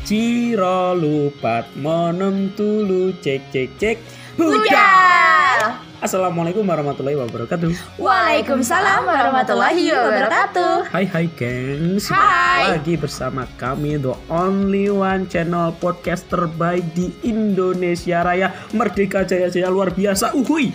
Ciro lupat monem tulu cek cek cek Huda. Assalamualaikum warahmatullahi wabarakatuh Waalaikumsalam warahmatullahi wabarakatuh. Hai hai gengs Hai. Lagi bersama kami The Only One Channel Podcast terbaik di Indonesia Raya Merdeka Jaya Jaya luar biasa Uhui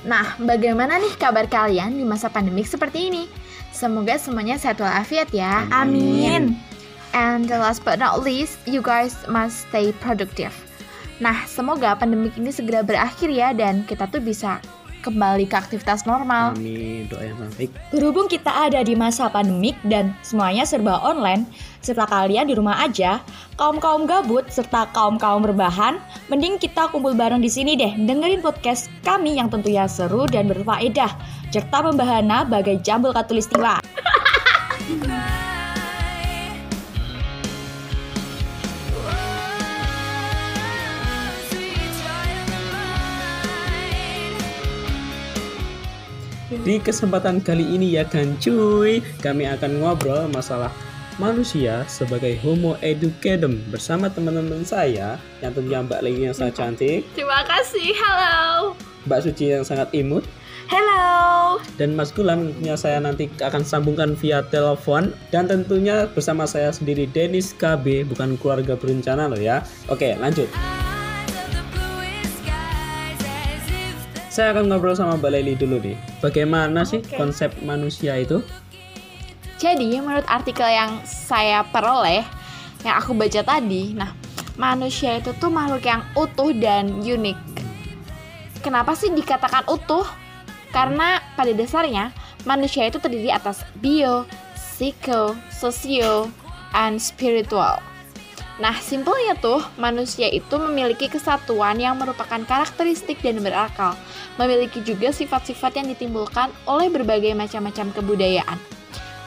Nah, bagaimana nih kabar kalian di masa pandemik seperti ini? Semoga semuanya sehat walafiat ya. Amin. And the last but not least, you guys must stay productive. Nah, semoga pandemik ini segera berakhir ya dan kita tuh bisa kembali ke aktivitas normal. Amin doa yang baik Berhubung kita ada di masa pandemik dan semuanya serba online, serta kalian di rumah aja, kaum-kaum gabut serta kaum-kaum berbahan, mending kita kumpul bareng di sini deh, dengerin podcast kami yang tentunya seru dan berfaedah, serta membahana bagai jambul katulistiwa. Di kesempatan kali ini ya kan cuy Kami akan ngobrol masalah manusia sebagai homo educadum Bersama teman-teman saya Yang tentunya Mbak Leni yang sangat cantik Terima kasih. Halo. Mbak Suci yang sangat imut Hello. Dan Mas Gulam tentunya saya nanti akan sambungkan via telepon Dan tentunya bersama saya sendiri Denis KB Bukan keluarga berencana loh ya Oke lanjut Saya akan ngobrol sama Mbak Leli dulu nih Bagaimana sih konsep manusia itu? Jadi menurut artikel yang saya peroleh, yang aku baca tadi, nah manusia itu tuh makhluk yang utuh dan unik. Kenapa sih dikatakan utuh? Karena pada dasarnya manusia itu terdiri atas bio, psiko, sosio, and spiritual. Nah, simpelnya tuh, manusia itu memiliki kesatuan yang merupakan karakteristik dan berakal, memiliki juga sifat-sifat yang ditimbulkan oleh berbagai macam-macam kebudayaan.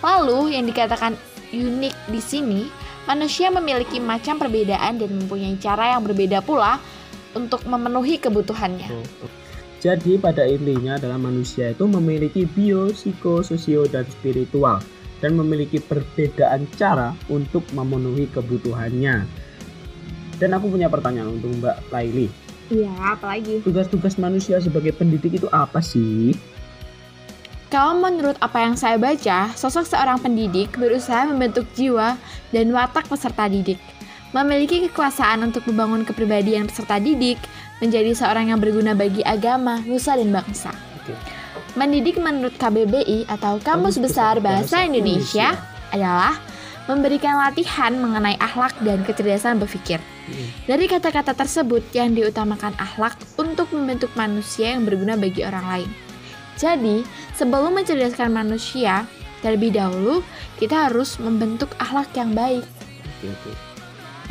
Lalu, yang dikatakan unik di sini, manusia memiliki macam perbedaan dan mempunyai cara yang berbeda pula untuk memenuhi kebutuhannya. Jadi pada intinya adalah manusia itu memiliki bio, psiko, dan spiritual dan memiliki perbedaan cara untuk memenuhi kebutuhannya. Dan aku punya pertanyaan untuk Mbak Laili. Iya, apalagi? Tugas-tugas manusia sebagai pendidik itu apa sih? Kalau menurut apa yang saya baca, sosok seorang pendidik berusaha membentuk jiwa dan watak peserta didik. Memiliki kekuasaan untuk membangun kepribadian peserta didik, menjadi seorang yang berguna bagi agama, nusa, dan bangsa. Oke. Mendidik menurut KBBI atau Kamus Besar Bahasa Indonesia adalah memberikan latihan mengenai akhlak dan kecerdasan berpikir. Hmm. Dari kata-kata tersebut yang diutamakan akhlak untuk membentuk manusia yang berguna bagi orang lain. Jadi, sebelum mencerdaskan manusia, terlebih dahulu kita harus membentuk akhlak yang baik. Oke, oke.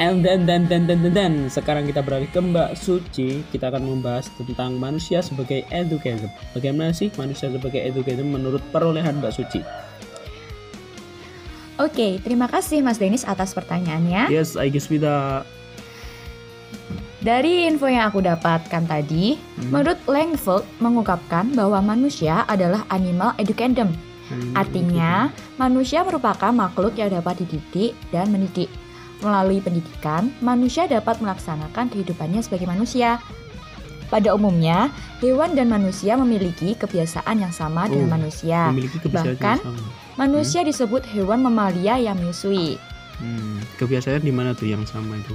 And then, dan dan dan dan dan sekarang kita beralih ke Mbak Suci. Kita akan membahas tentang manusia sebagai educator. Bagaimana sih manusia sebagai educator menurut perolehan Mbak Suci? Oke, terima kasih Mas Denis atas pertanyaannya. Yes, I guess kita Dari info yang aku dapatkan tadi, Hmm. menurut Langford mengungkapkan bahwa manusia adalah animal educandum. Hmm, Artinya, manusia merupakan makhluk yang dapat dididik dan mendidik. Melalui pendidikan, manusia dapat melaksanakan kehidupannya sebagai manusia. Pada umumnya, hewan dan manusia memiliki kebiasaan yang sama dengan Oh, manusia. memiliki kebiasaan bahkan, sama. Manusia disebut hewan mamalia yang menyusui. Hmm, kebiasaan di mana tuh yang sama itu?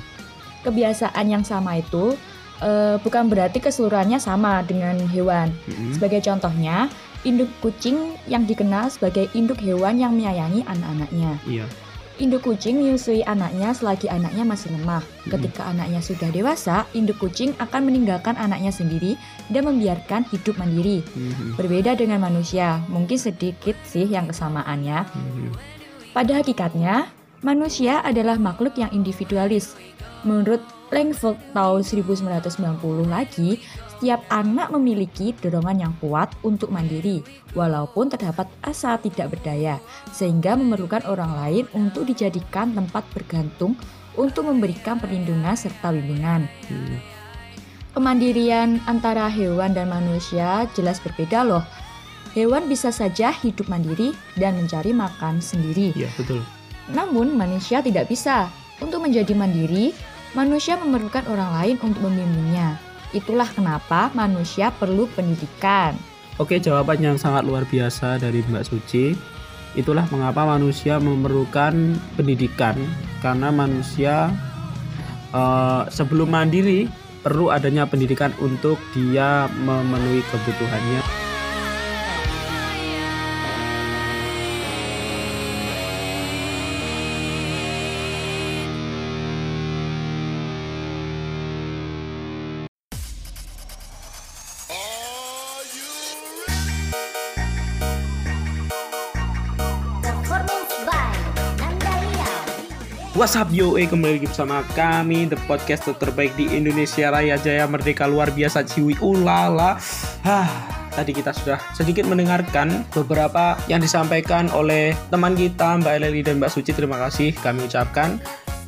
Kebiasaan yang sama itu eh, bukan berarti keseluruhannya sama dengan hewan. Hmm, Sebagai contohnya, induk kucing yang dikenal sebagai induk hewan yang menyayangi anak-anaknya. Iya. Induk kucing menyusui anaknya selagi anaknya masih lemah. Ketika anaknya sudah dewasa, induk kucing akan meninggalkan anaknya sendiri dan membiarkan hidup mandiri. Berbeda dengan manusia, mungkin sedikit sih yang kesamaannya. Pada hakikatnya, manusia adalah makhluk yang individualis. Menurut Langford tahun 1990 lagi, setiap anak memiliki dorongan yang kuat untuk mandiri, walaupun terdapat asa tidak berdaya, sehingga memerlukan orang lain untuk dijadikan tempat bergantung untuk memberikan perlindungan serta bimbingan. hmm. Kemandirian antara hewan dan manusia jelas berbeda loh. Hewan bisa saja hidup mandiri dan mencari makan sendiri. Iya betul. Namun manusia tidak bisa. Untuk menjadi mandiri, manusia memerlukan orang lain untuk membimbingnya. Itulah kenapa manusia perlu pendidikan. Oke, jawaban yang sangat luar biasa dari Mbak Suci. Itulah mengapa manusia memerlukan pendidikan karena manusia uh, sebelum mandiri perlu adanya pendidikan untuk dia memenuhi kebutuhannya. What's up yo, eh kembali lagi bersama kami The podcast terbaik di Indonesia Raya Jaya Merdeka luar biasa Ciwi Ulala. Hah, tadi kita sudah sedikit mendengarkan beberapa yang disampaikan oleh teman kita Mbak Eleli dan Mbak Suci. Terima kasih kami ucapkan.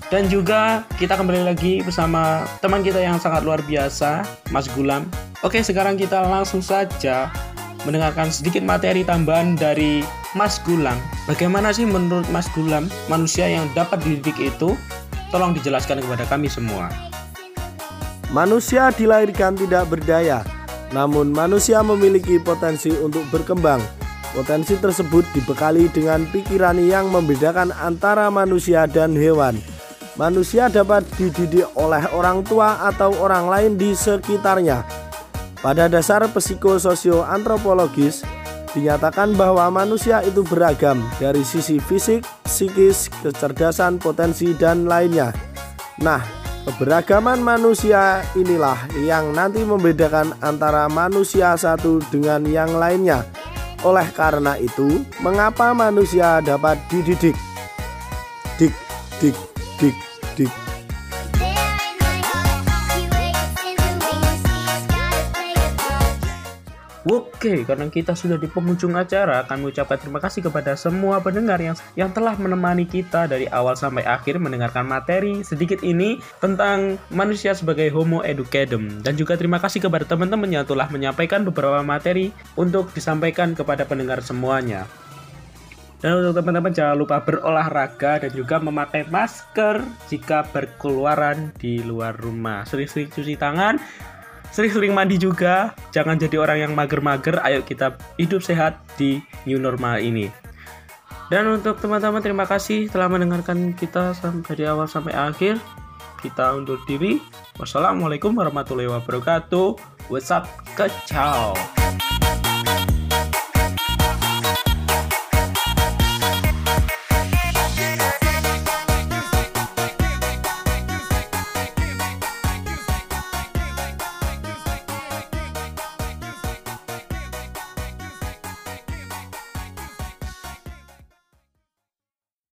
Dan juga kita kembali lagi bersama teman kita yang sangat luar biasa Mas Gulam. Oke sekarang kita langsung saja mendengarkan sedikit materi tambahan dari Mas Gulam. Bagaimana sih menurut Mas Gulam manusia yang dapat dididik itu? Tolong dijelaskan kepada kami semua. Manusia dilahirkan tidak berdaya, namun manusia memiliki potensi untuk berkembang. Potensi tersebut dibekali dengan pikiran yang membedakan antara manusia dan hewan. Manusia dapat dididik oleh orang tua atau orang lain di sekitarnya. Pada dasar psikososio antropologis, dinyatakan bahwa manusia itu beragam dari sisi fisik, psikis, kecerdasan, potensi, dan lainnya. Nah, keberagaman manusia inilah yang nanti membedakan antara manusia satu dengan yang lainnya. Oleh karena itu, mengapa manusia dapat dididik? Dik, dik, dik, dik. Oke, karena kita sudah di penghujung acara, kami ucapkan terima kasih kepada semua pendengar yang yang telah menemani kita dari awal sampai akhir mendengarkan materi sedikit ini tentang manusia sebagai homo educadum dan juga terima kasih kepada teman-teman yang telah menyampaikan beberapa materi untuk disampaikan kepada pendengar semuanya. Dan untuk teman-teman jangan lupa berolahraga dan juga memakai masker jika berkeluaran di luar rumah. Sering-sering cuci tangan sering-sering mandi juga. Jangan jadi orang yang mager-mager. Ayo kita hidup sehat di new normal ini. Dan untuk teman-teman terima kasih telah mendengarkan kita dari awal sampai akhir. Kita undur diri. Wassalamualaikum warahmatullahi wabarakatuh. What's up? Kacau.